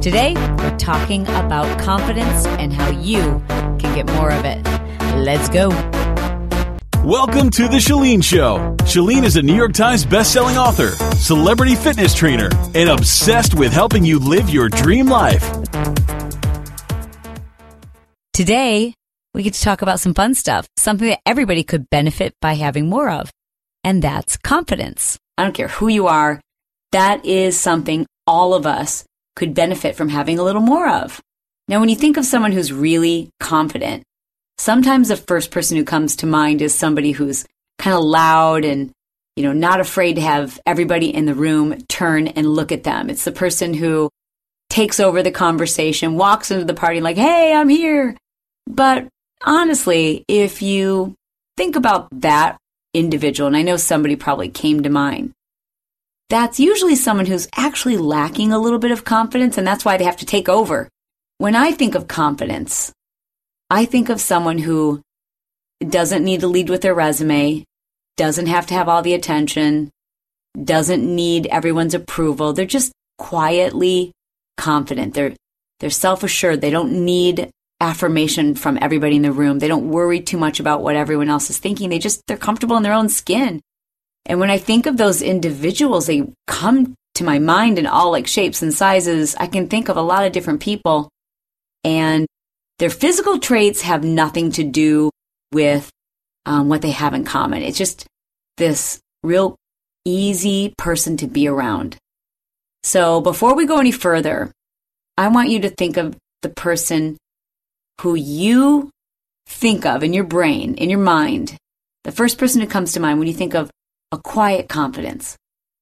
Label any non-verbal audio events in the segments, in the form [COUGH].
Today, we're talking about confidence and how you can get more of it. Let's go. Welcome to The Chalene Show. Chalene is a New York Times bestselling author, celebrity fitness trainer, and obsessed with helping you live your dream life. Today, we get to talk about some fun stuff, something that everybody could benefit by having more of, and that's confidence. I don't care who you are, that is something all of us could benefit from having a little more of. Now, when you think of someone who's really confident, sometimes the first person who comes to mind is somebody who's kind of loud and, you know, not afraid to have everybody in the room turn and look at them. It's the person who takes over the conversation, walks into the party like, hey, I'm here. But honestly, if you think about that individual, and I know somebody probably came to mind, that's usually someone who's actually lacking a little bit of confidence, and that's why they have to take over. When I think of confidence, I think of someone who doesn't need to lead with their resume, doesn't have to have all the attention, doesn't need everyone's approval. They're just quietly confident. They're they're self-assured. They don't need affirmation from everybody in the room. They don't worry too much about what everyone else is thinking. They just they're comfortable in their own skin. And when I think of those individuals, they come to my mind in all like shapes and sizes. I can think of a lot of different people and their physical traits have nothing to do with um, what they have in common. It's just this real easy person to be around. So before we go any further, I want you to think of the person who you think of in your brain, in your mind, the first person who comes to mind when you think of a quiet confidence.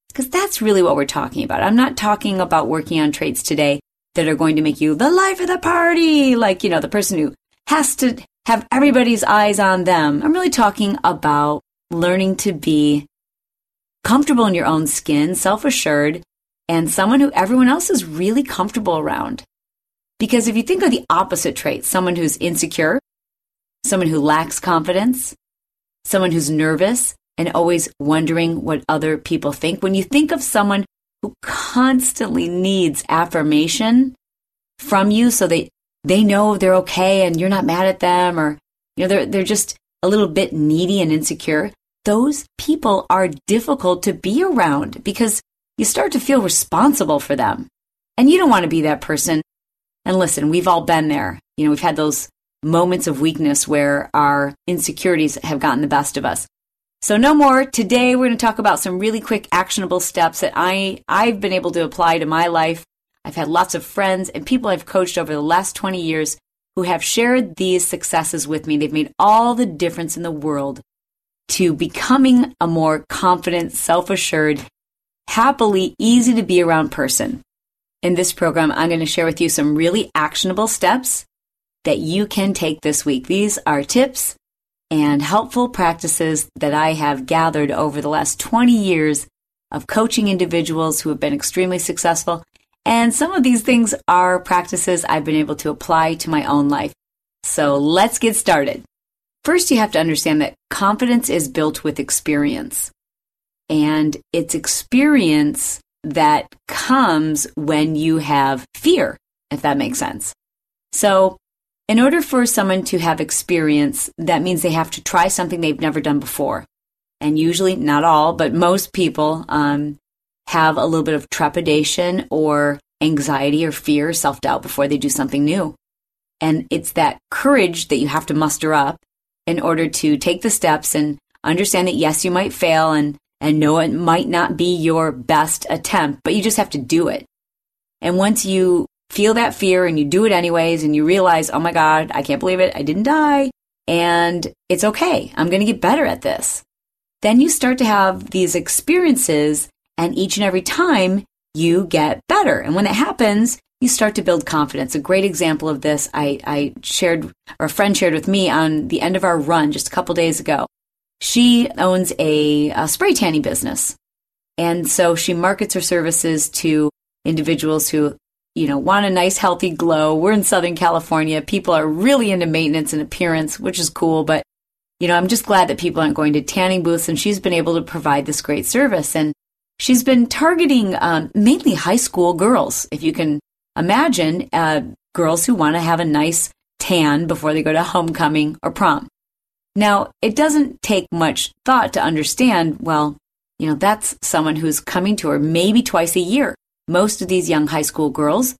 Because that's really what we're talking about. I'm not talking about working on traits today that are going to make you the life of the party, like, you know, the person who has to have everybody's eyes on them. I'm really talking about learning to be comfortable in your own skin, self assured, and someone who everyone else is really comfortable around. Because if you think of the opposite traits, someone who's insecure, someone who lacks confidence, someone who's nervous, and always wondering what other people think. When you think of someone who constantly needs affirmation from you so they they know they're okay and you're not mad at them or you know they're they're just a little bit needy and insecure, those people are difficult to be around because you start to feel responsible for them. And you don't want to be that person. And listen, we've all been there. You know, we've had those moments of weakness where our insecurities have gotten the best of us. So no more. Today we're going to talk about some really quick actionable steps that I I've been able to apply to my life. I've had lots of friends and people I've coached over the last 20 years who have shared these successes with me. They've made all the difference in the world to becoming a more confident, self-assured, happily easy to be around person. In this program, I'm going to share with you some really actionable steps that you can take this week. These are tips and helpful practices that I have gathered over the last 20 years of coaching individuals who have been extremely successful. And some of these things are practices I've been able to apply to my own life. So let's get started. First, you have to understand that confidence is built with experience. And it's experience that comes when you have fear, if that makes sense. So in order for someone to have experience, that means they have to try something they've never done before. And usually, not all, but most people um, have a little bit of trepidation or anxiety or fear, or self doubt before they do something new. And it's that courage that you have to muster up in order to take the steps and understand that yes, you might fail and, and know it might not be your best attempt, but you just have to do it. And once you feel that fear and you do it anyways and you realize, oh my God, I can't believe it. I didn't die. And it's okay. I'm going to get better at this. Then you start to have these experiences and each and every time you get better. And when it happens, you start to build confidence. A great example of this I, I shared, or a friend shared with me on the end of our run just a couple days ago. She owns a, a spray tanning business. And so she markets her services to individuals who, you know, want a nice healthy glow. We're in Southern California. People are really into maintenance and appearance, which is cool. But, you know, I'm just glad that people aren't going to tanning booths and she's been able to provide this great service. And she's been targeting um, mainly high school girls, if you can imagine, uh, girls who want to have a nice tan before they go to homecoming or prom. Now, it doesn't take much thought to understand, well, you know, that's someone who's coming to her maybe twice a year. Most of these young high school girls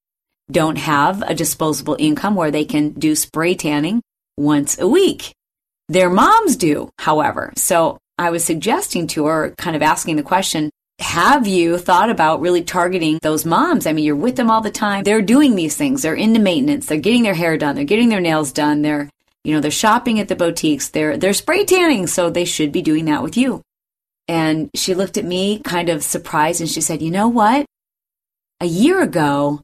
don't have a disposable income where they can do spray tanning once a week. Their moms do, however. So I was suggesting to her, kind of asking the question, have you thought about really targeting those moms? I mean, you're with them all the time. They're doing these things. They're into maintenance. They're getting their hair done. They're getting their nails done. They're, you know, they're shopping at the boutiques. They're, they're spray tanning. So they should be doing that with you. And she looked at me kind of surprised and she said, you know what? A year ago,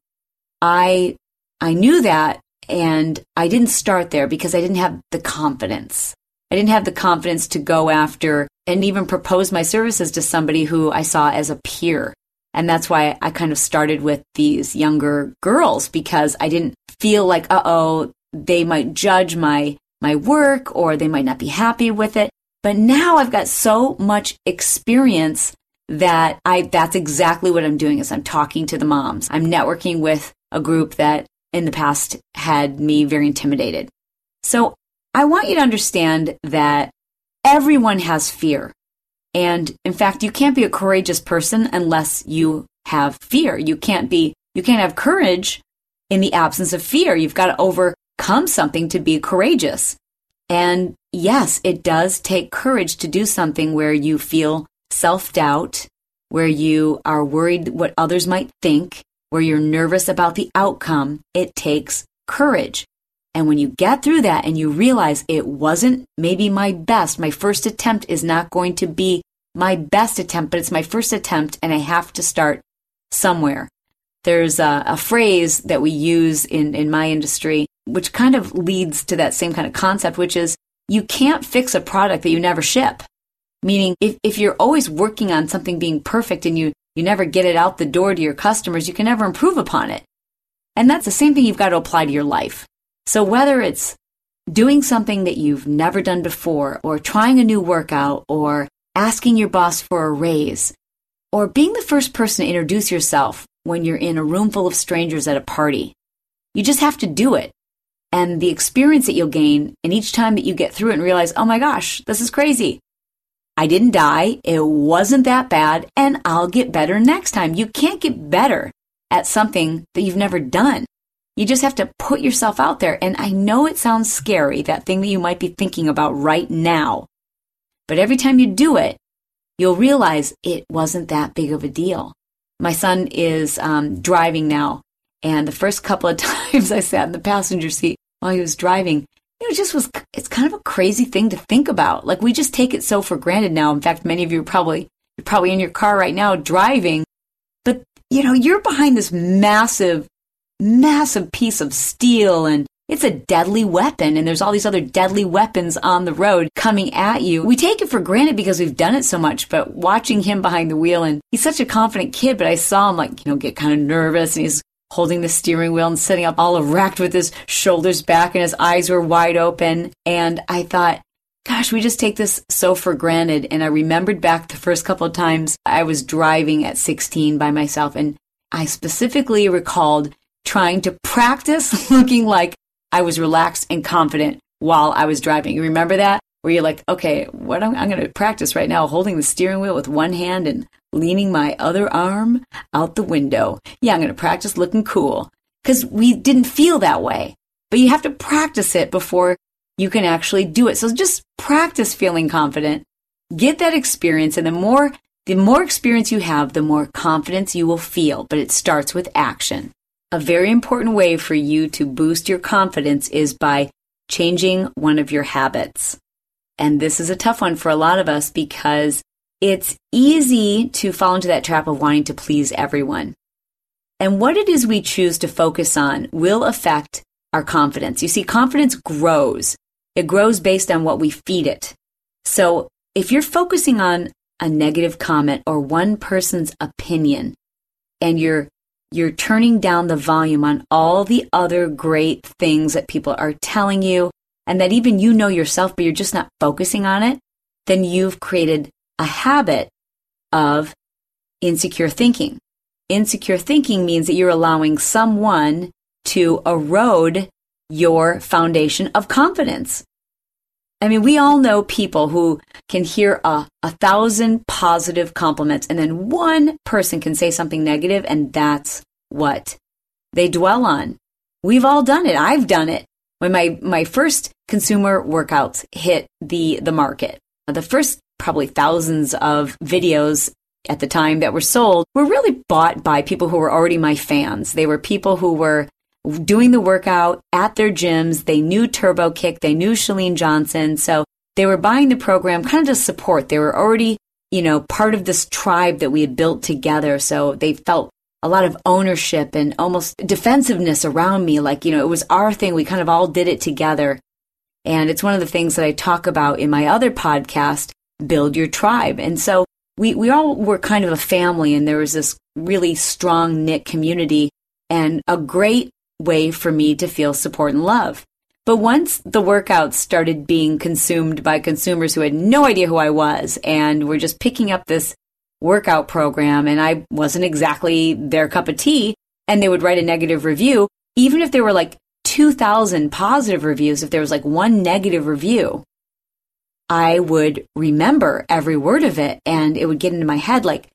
I, I knew that and I didn't start there because I didn't have the confidence. I didn't have the confidence to go after and even propose my services to somebody who I saw as a peer. And that's why I kind of started with these younger girls because I didn't feel like, uh oh, they might judge my, my work or they might not be happy with it. But now I've got so much experience that I, that's exactly what I'm doing is I'm talking to the moms. I'm networking with a group that in the past had me very intimidated. So I want you to understand that everyone has fear. And in fact, you can't be a courageous person unless you have fear. You can't be, you can't have courage in the absence of fear. You've got to overcome something to be courageous. And yes, it does take courage to do something where you feel self doubt, where you are worried what others might think, where you're nervous about the outcome. It takes courage. And when you get through that and you realize it wasn't maybe my best, my first attempt is not going to be my best attempt, but it's my first attempt and I have to start somewhere. There's a, a, phrase that we use in, in my industry, which kind of leads to that same kind of concept, which is you can't fix a product that you never ship. Meaning, if, if you're always working on something being perfect and you, you never get it out the door to your customers, you can never improve upon it. And that's the same thing you've got to apply to your life. So whether it's doing something that you've never done before, or trying a new workout, or asking your boss for a raise, or being the first person to introduce yourself when you're in a room full of strangers at a party, you just have to do it. And the experience that you'll gain, and each time that you get through it and realize, oh my gosh, this is crazy. I didn't die. It wasn't that bad. And I'll get better next time. You can't get better at something that you've never done. You just have to put yourself out there. And I know it sounds scary, that thing that you might be thinking about right now. But every time you do it, you'll realize it wasn't that big of a deal. My son is um, driving now. And the first couple of [LAUGHS] times I sat in the passenger seat while he was driving, know, it just was, it's kind of a crazy thing to think about. Like we just take it so for granted now. In fact, many of you are probably, you're probably in your car right now driving, but you know, you're behind this massive massive piece of steel and it's a deadly weapon and there's all these other deadly weapons on the road coming at you. We take it for granted because we've done it so much, but watching him behind the wheel and he's such a confident kid, but I saw him like, you know, get kind of nervous and he's holding the steering wheel and sitting up all erect with his shoulders back and his eyes were wide open. And I thought, gosh, we just take this so for granted. And I remembered back the first couple of times I was driving at 16 by myself and I specifically recalled trying to practice [LAUGHS] looking like I was relaxed and confident while I was driving. You remember that? Where you're like, okay, what I'm, I'm going to practice right now, holding the steering wheel with one hand and leaning my other arm out the window. Yeah, I'm going to practice looking cool. Because we didn't feel that way. But you have to practice it before you can actually do it. So just practice feeling confident. Get that experience. And the more, the more experience you have, the more confidence you will feel. But it starts with action. A very important way for you to boost your confidence is by changing one of your habits. And this is a tough one for a lot of us because it's easy to fall into that trap of wanting to please everyone. And what it is we choose to focus on will affect our confidence. You see, confidence grows. It grows based on what we feed it. So if you're focusing on a negative comment or one person's opinion and you're you're turning down the volume on all the other great things that people are telling you and that even you know yourself, but you're just not focusing on it, then you've created a habit of insecure thinking. Insecure thinking means that you're allowing someone to erode your foundation of confidence. I mean, we all know people who can hear a, a thousand positive compliments and then one person can say something negative and that's what they dwell on. We've all done it. I've done it. When my, my first consumer workouts hit the, the market, the first probably thousands of videos at the time that were sold were really bought by people who were already my fans. They were people who were doing the workout at their gyms. They knew Turbo Kick. They knew Chalene Johnson. So they were buying the program kind of to support. They were already, you know, part of this tribe that we had built together. So they felt a lot of ownership and almost defensiveness around me. Like, you know, it was our thing. We kind of all did it together. And it's one of the things that I talk about in my other podcast, Build Your Tribe. And so we, we all were kind of a family and there was this really strong knit community and a great way for me to feel support and love. But once the workouts started being consumed by consumers who had no idea who I was and were just picking up this workout program and I wasn't exactly their cup of tea and they would write a negative review, even if there were like 2,000 positive reviews, if there was like one negative review, I would remember every word of it and it would get into my head like,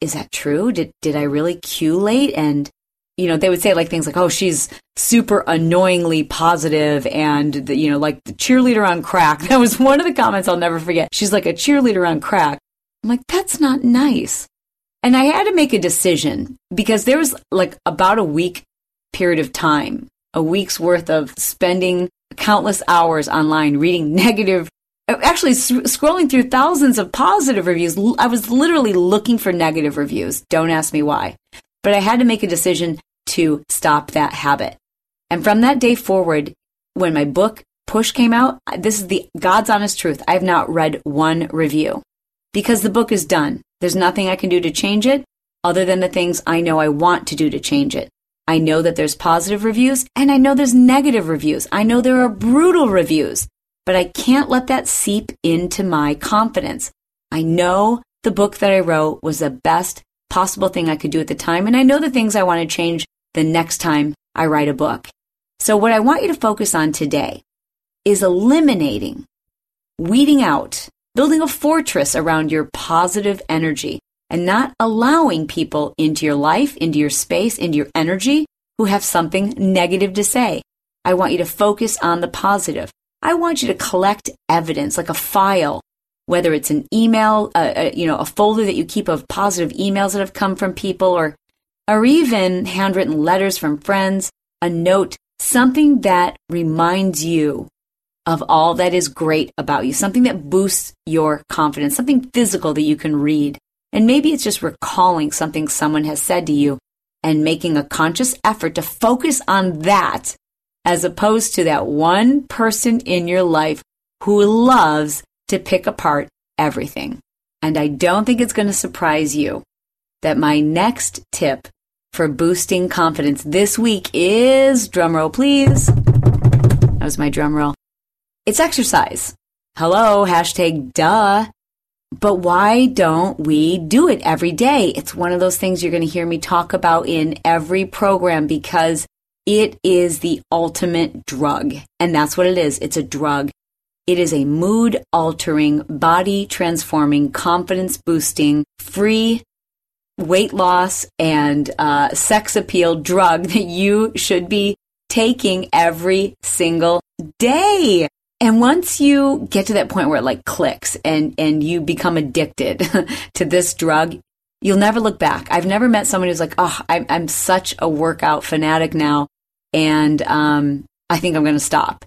is that true? Did, did I really cue late? And you know, they would say like things like, "Oh, she's super annoyingly positive and the, you know, like the cheerleader on crack." [LAUGHS] That was one of the comments I'll never forget. She's like a cheerleader on crack. I'm like, "That's not nice." And I had to make a decision because there was like about a week period of time, a week's worth of spending countless hours online reading negative actually scrolling through thousands of positive reviews. I was literally looking for negative reviews. Don't ask me why. But I had to make a decision to stop that habit. And from that day forward, when my book Push came out, this is the God's honest truth. I have not read one review because the book is done. There's nothing I can do to change it other than the things I know I want to do to change it. I know that there's positive reviews and I know there's negative reviews. I know there are brutal reviews, but I can't let that seep into my confidence. I know the book that I wrote was the best possible thing I could do at the time. And I know the things I want to change the next time I write a book. So what I want you to focus on today is eliminating, weeding out, building a fortress around your positive energy and not allowing people into your life, into your space, into your energy who have something negative to say. I want you to focus on the positive. I want you to collect evidence like a file whether it's an email, uh, uh, you know, a folder that you keep of positive emails that have come from people or, or even handwritten letters from friends, a note, something that reminds you of all that is great about you, something that boosts your confidence, something physical that you can read. And maybe it's just recalling something someone has said to you and making a conscious effort to focus on that as opposed to that one person in your life who loves to pick apart everything. And I don't think it's going to surprise you that my next tip for boosting confidence this week is drumroll, please. That was my drumroll. It's exercise. Hello, hashtag duh. But why don't we do it every day? It's one of those things you're going to hear me talk about in every program because it is the ultimate drug. And that's what it is. It's a drug. It is a mood altering, body transforming, confidence boosting, free weight loss and uh, sex appeal drug [LAUGHS] that you should be taking every single day. And once you get to that point where it like clicks and, and you become addicted [LAUGHS] to this drug, you'll never look back. I've never met someone who's like, oh, I'm, I'm such a workout fanatic now. And um, I think I'm going to stop.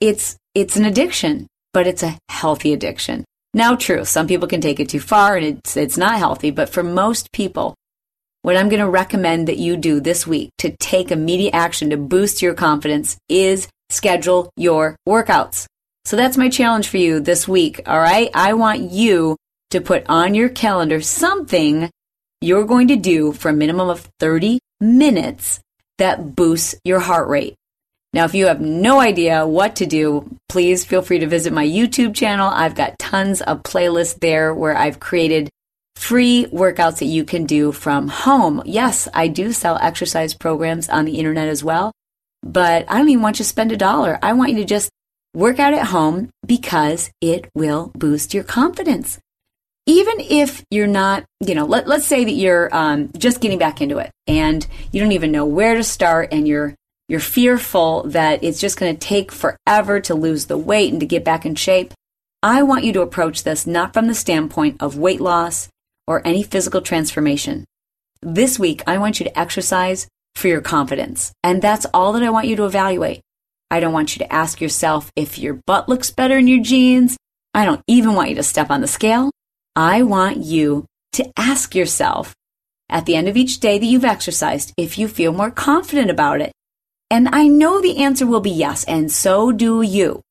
It's it's an addiction, but it's a healthy addiction. Now, true, some people can take it too far and it's, it's not healthy, but for most people, what I'm going to recommend that you do this week to take immediate action to boost your confidence is schedule your workouts. So that's my challenge for you this week. All right. I want you to put on your calendar something you're going to do for a minimum of 30 minutes that boosts your heart rate. Now, if you have no idea what to do, please feel free to visit my YouTube channel. I've got tons of playlists there where I've created free workouts that you can do from home. Yes, I do sell exercise programs on the internet as well, but I don't even want you to spend a dollar. I want you to just work out at home because it will boost your confidence even if you're not, you know, let, let's say that you're um, just getting back into it and you don't even know where to start and you're you're fearful that it's just going to take forever to lose the weight and to get back in shape. I want you to approach this not from the standpoint of weight loss or any physical transformation. This week, I want you to exercise for your confidence. And that's all that I want you to evaluate. I don't want you to ask yourself if your butt looks better in your jeans. I don't even want you to step on the scale. I want you to ask yourself at the end of each day that you've exercised if you feel more confident about it. And I know the answer will be yes, and so do you.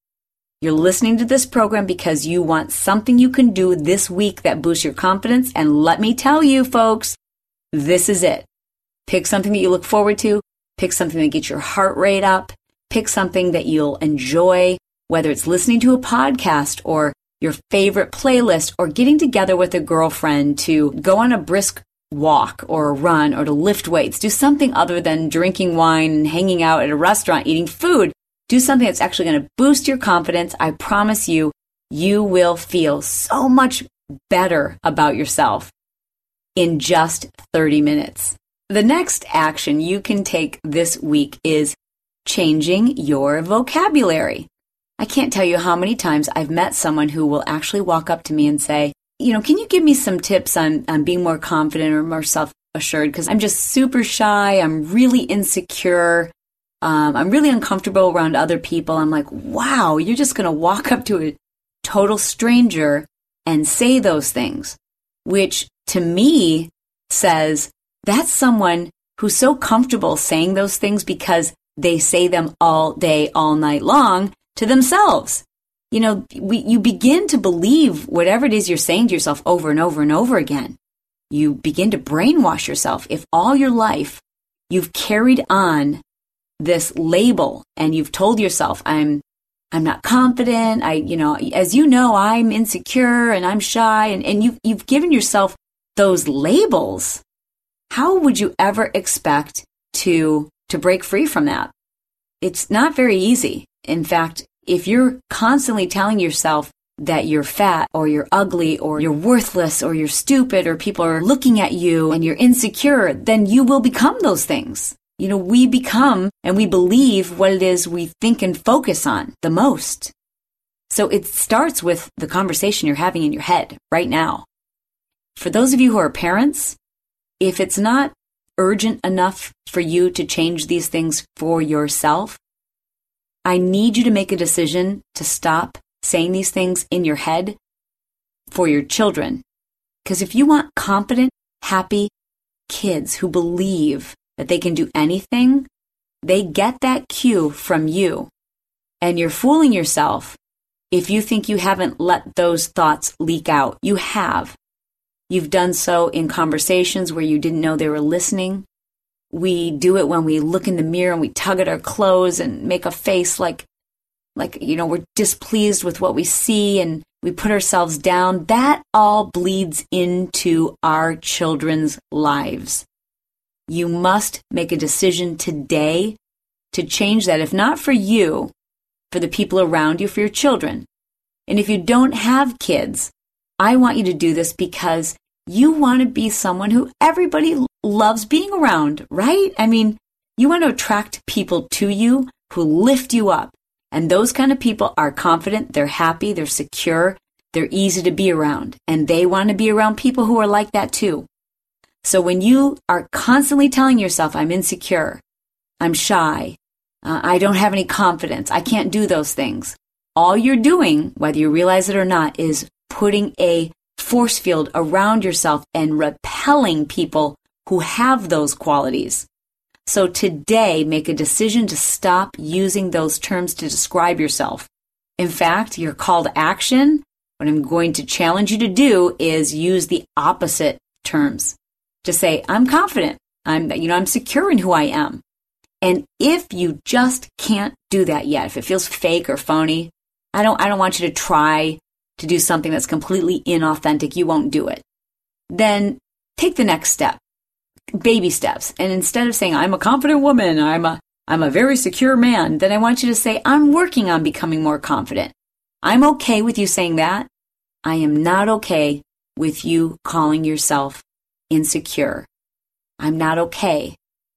You're listening to this program because you want something you can do this week that boosts your confidence. And let me tell you, folks, this is it. Pick something that you look forward to. Pick something that gets your heart rate up. Pick something that you'll enjoy, whether it's listening to a podcast or your favorite playlist, or getting together with a girlfriend to go on a brisk walk or a run or to lift weights. Do something other than drinking wine and hanging out at a restaurant eating food. Do something that's actually going to boost your confidence. I promise you, you will feel so much better about yourself in just 30 minutes. The next action you can take this week is changing your vocabulary. I can't tell you how many times I've met someone who will actually walk up to me and say, you know, can you give me some tips on, on being more confident or more self assured? Because I'm just super shy. I'm really insecure. Um, I'm really uncomfortable around other people. I'm like, wow, you're just going to walk up to a total stranger and say those things, which to me says that's someone who's so comfortable saying those things because they say them all day, all night long to themselves. You know, we, you begin to believe whatever it is you're saying to yourself over and over and over again. You begin to brainwash yourself. If all your life you've carried on this label and you've told yourself, I'm I'm not confident. I, you know, as you know, I'm insecure and I'm shy and, and you've, you've given yourself those labels. How would you ever expect to, to break free from that? It's not very easy. In fact, if you're constantly telling yourself that you're fat or you're ugly or you're worthless or you're stupid or people are looking at you and you're insecure, then you will become those things. You know, we become and we believe what it is we think and focus on the most. So it starts with the conversation you're having in your head right now. For those of you who are parents, if it's not urgent enough for you to change these things for yourself, I need you to make a decision to stop saying these things in your head for your children. Because if you want confident, happy kids who believe that they can do anything, they get that cue from you. And you're fooling yourself if you think you haven't let those thoughts leak out. You have. You've done so in conversations where you didn't know they were listening. We do it when we look in the mirror and we tug at our clothes and make a face like, like, you know, we're displeased with what we see and we put ourselves down. That all bleeds into our children's lives. You must make a decision today to change that. If not for you, for the people around you, for your children. And if you don't have kids, I want you to do this because you want to be someone who everybody loves being around, right? I mean, you want to attract people to you who lift you up. And those kind of people are confident, they're happy, they're secure, they're easy to be around. And they want to be around people who are like that too. So when you are constantly telling yourself, I'm insecure, I'm shy, uh, I don't have any confidence, I can't do those things, all you're doing, whether you realize it or not, is putting a force field around yourself and repelling people who have those qualities. So today, make a decision to stop using those terms to describe yourself. In fact, your call to action, what I'm going to challenge you to do is use the opposite terms. To say, I'm confident. I'm, you know, I'm secure in who I am. And if you just can't do that yet, if it feels fake or phony, I don't, I don't want you to try to do something that's completely inauthentic. You won't do it. Then take the next step baby steps. And instead of saying, I'm a confident woman, I'm a, I'm a very secure man, then I want you to say, I'm working on becoming more confident. I'm okay with you saying that. I am not okay with you calling yourself insecure. I'm not okay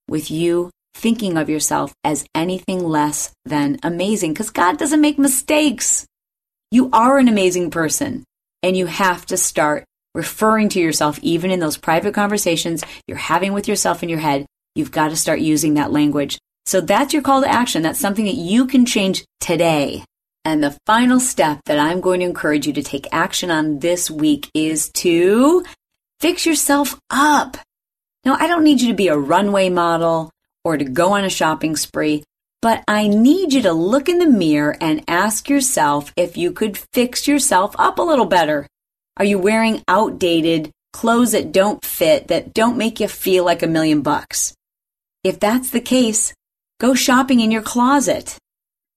with you thinking of yourself as anything less than amazing because God doesn't make mistakes. You are an amazing person and you have to start referring to yourself, even in those private conversations you're having with yourself in your head, you've got to start using that language. So that's your call to action. That's something that you can change today. And the final step that I'm going to encourage you to take action on this week is to fix yourself up. Now, I don't need you to be a runway model or to go on a shopping spree, but I need you to look in the mirror and ask yourself if you could fix yourself up a little better. Are you wearing outdated clothes that don't fit, that don't make you feel like a million bucks? If that's the case, go shopping in your closet.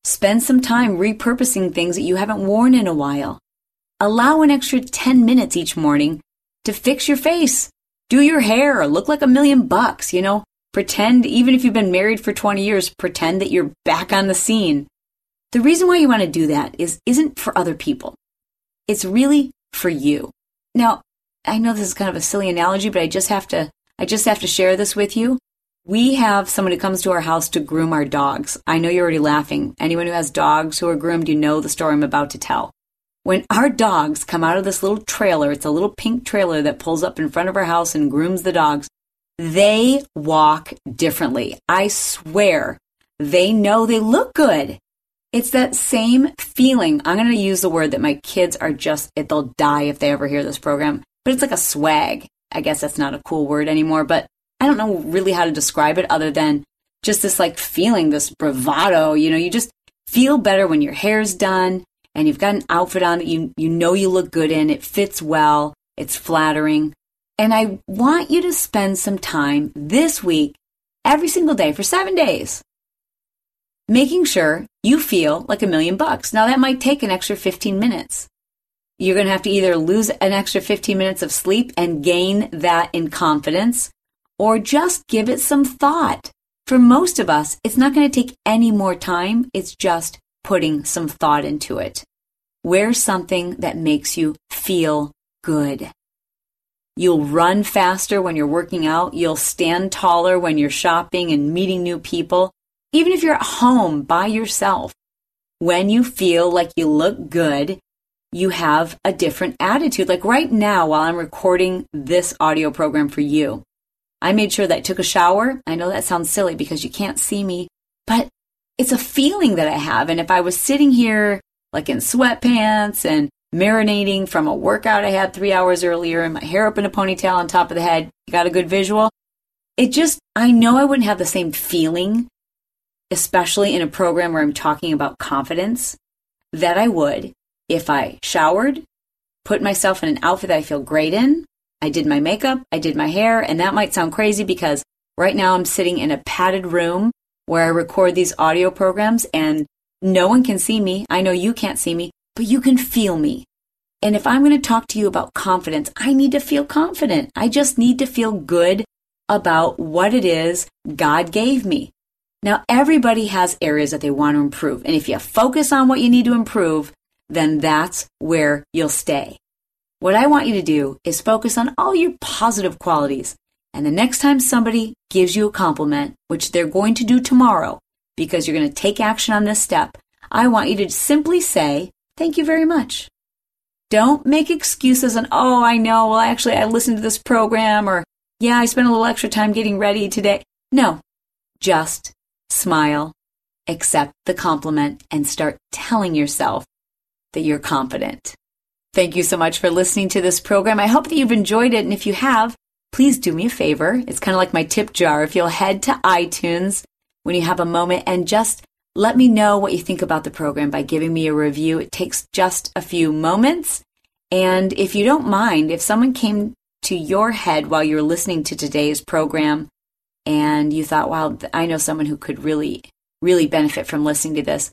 Spend some time repurposing things that you haven't worn in a while. Allow an extra 10 minutes each morning to fix your face, do your hair, look like a million bucks, you know? Pretend, even if you've been married for 20 years, pretend that you're back on the scene. The reason why you want to do that is isn't for other people. It's really for you. Now, I know this is kind of a silly analogy, but I just have to I just have to share this with you. We have someone who comes to our house to groom our dogs. I know you're already laughing. Anyone who has dogs who are groomed, you know the story I'm about to tell. When our dogs come out of this little trailer, it's a little pink trailer that pulls up in front of our house and grooms the dogs, they walk differently. I swear. They know they look good. It's that same feeling. I'm going to use the word that my kids are just, they'll die if they ever hear this program, but it's like a swag. I guess that's not a cool word anymore, but I don't know really how to describe it other than just this like feeling, this bravado. You know, you just feel better when your hair's done and you've got an outfit on that you, you know you look good in. It fits well. It's flattering. And I want you to spend some time this week, every single day for seven days, making sure you feel like a million bucks. Now, that might take an extra 15 minutes. You're going to have to either lose an extra 15 minutes of sleep and gain that in confidence, or just give it some thought. For most of us, it's not going to take any more time. It's just putting some thought into it. Wear something that makes you feel good. You'll run faster when you're working out. You'll stand taller when you're shopping and meeting new people. Even if you're at home by yourself, when you feel like you look good, you have a different attitude. Like right now, while I'm recording this audio program for you, I made sure that I took a shower. I know that sounds silly because you can't see me, but it's a feeling that I have. And if I was sitting here like in sweatpants and marinating from a workout I had three hours earlier and my hair up in a ponytail on top of the head, you got a good visual. It just, I know I wouldn't have the same feeling especially in a program where I'm talking about confidence, that I would if I showered, put myself in an outfit that I feel great in, I did my makeup, I did my hair, and that might sound crazy because right now I'm sitting in a padded room where I record these audio programs and no one can see me. I know you can't see me, but you can feel me. And if I'm going to talk to you about confidence, I need to feel confident. I just need to feel good about what it is God gave me. Now, everybody has areas that they want to improve. And if you focus on what you need to improve, then that's where you'll stay. What I want you to do is focus on all your positive qualities. And the next time somebody gives you a compliment, which they're going to do tomorrow, because you're going to take action on this step, I want you to simply say, Thank you very much. Don't make excuses and, oh, I know, well, actually, I listened to this program, or yeah, I spent a little extra time getting ready today. No, just smile, accept the compliment, and start telling yourself that you're confident. Thank you so much for listening to this program. I hope that you've enjoyed it. And if you have, please do me a favor. It's kind of like my tip jar. If you'll head to iTunes when you have a moment and just let me know what you think about the program by giving me a review. It takes just a few moments. And if you don't mind, if someone came to your head while you were listening to today's program and you thought, wow, I know someone who could really, really benefit from listening to this,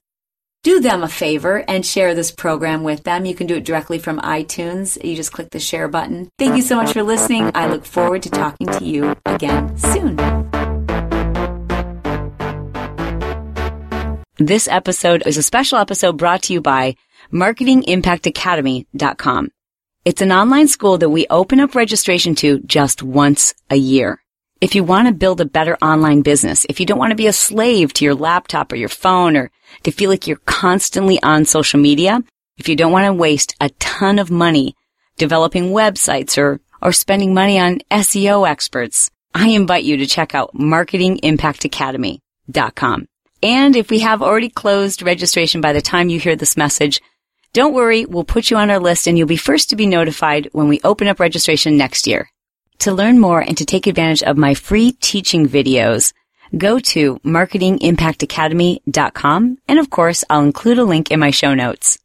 do them a favor and share this program with them. You can do it directly from iTunes. You just click the share button. Thank you so much for listening. I look forward to talking to you again soon. This episode is a special episode brought to you by marketingimpactacademy.com. It's an online school that we open up registration to just once a year. If you want to build a better online business, if you don't want to be a slave to your laptop or your phone or to feel like you're constantly on social media, if you don't want to waste a ton of money developing websites or, or spending money on SEO experts, I invite you to check out marketingimpactacademy.com. And if we have already closed registration by the time you hear this message, don't worry, we'll put you on our list and you'll be first to be notified when we open up registration next year. To learn more and to take advantage of my free teaching videos, go to marketingimpactacademy.com and of course I'll include a link in my show notes.